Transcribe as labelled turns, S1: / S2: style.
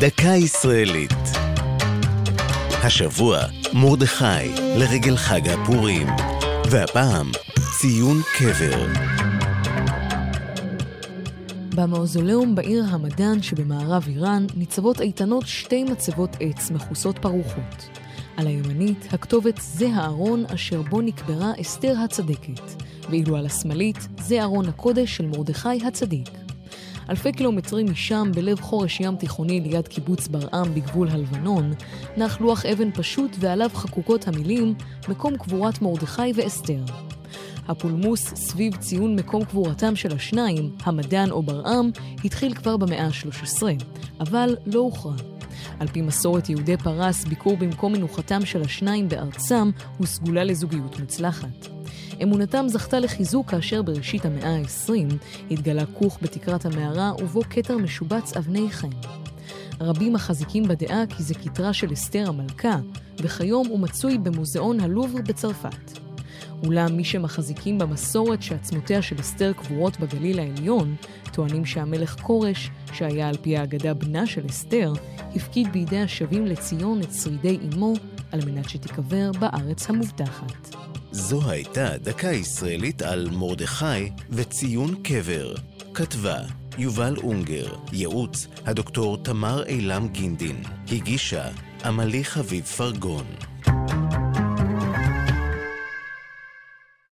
S1: דקה ישראלית. השבוע מרדכי לרגל חג הפורים, והפעם ציון קבר.
S2: במאוזוליאום בעיר המדאן שבמערב איראן ניצבות איתנות שתי מצבות עץ מכוסות פרוחות. על הימנית הכתובת זה הארון אשר בו נקברה אסתר הצדקת, ואילו על השמאלית זה ארון הקודש של מרדכי הצדיק. אלפי קילומטרים משם, בלב חורש ים תיכוני ליד קיבוץ ברעם בגבול הלבנון, נח לוח אבן פשוט ועליו חקוקות המילים מקום קבורת מרדכי ואסתר. הפולמוס סביב ציון מקום קבורתם של השניים, המדען או ברעם, התחיל כבר במאה ה-13, אבל לא הוכרע. על פי מסורת יהודי פרס, ביקור במקום מנוחתם של השניים בארצם הוא סגולה לזוגיות מוצלחת. אמונתם זכתה לחיזוק כאשר בראשית המאה ה-20 התגלה כוך בתקרת המערה ובו כתר משובץ אבני חן. רבים מחזיקים בדעה כי זה כתרה של אסתר המלכה, וכיום הוא מצוי במוזיאון הלובר בצרפת. אולם מי שמחזיקים במסורת שעצמותיה של אסתר קבורות בגליל העליון, טוענים שהמלך כורש, שהיה על פי האגדה בנה של אסתר, הפקיד בידי השבים לציון את שרידי אמו על מנת שתיקבר בארץ המובטחת.
S1: זו הייתה דקה ישראלית על מרדכי וציון קבר. כתבה יובל אונגר, ייעוץ הדוקטור תמר אילם גינדין, הגישה עמלי חביב פרגון.